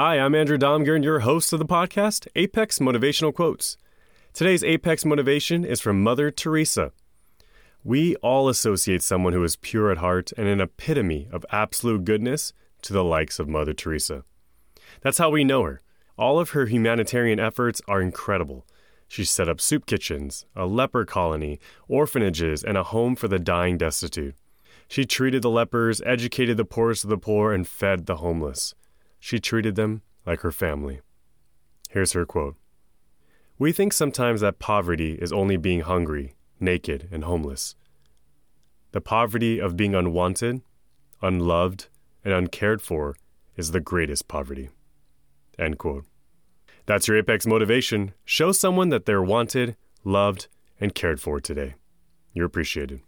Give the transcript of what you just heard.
Hi, I'm Andrew Domgern, your host of the podcast, Apex Motivational Quotes. Today's Apex Motivation is from Mother Teresa. We all associate someone who is pure at heart and an epitome of absolute goodness to the likes of Mother Teresa. That's how we know her. All of her humanitarian efforts are incredible. She set up soup kitchens, a leper colony, orphanages, and a home for the dying destitute. She treated the lepers, educated the poorest of the poor, and fed the homeless. She treated them like her family. Here's her quote We think sometimes that poverty is only being hungry, naked, and homeless. The poverty of being unwanted, unloved, and uncared for is the greatest poverty. End quote. That's your Apex motivation. Show someone that they're wanted, loved, and cared for today. You're appreciated.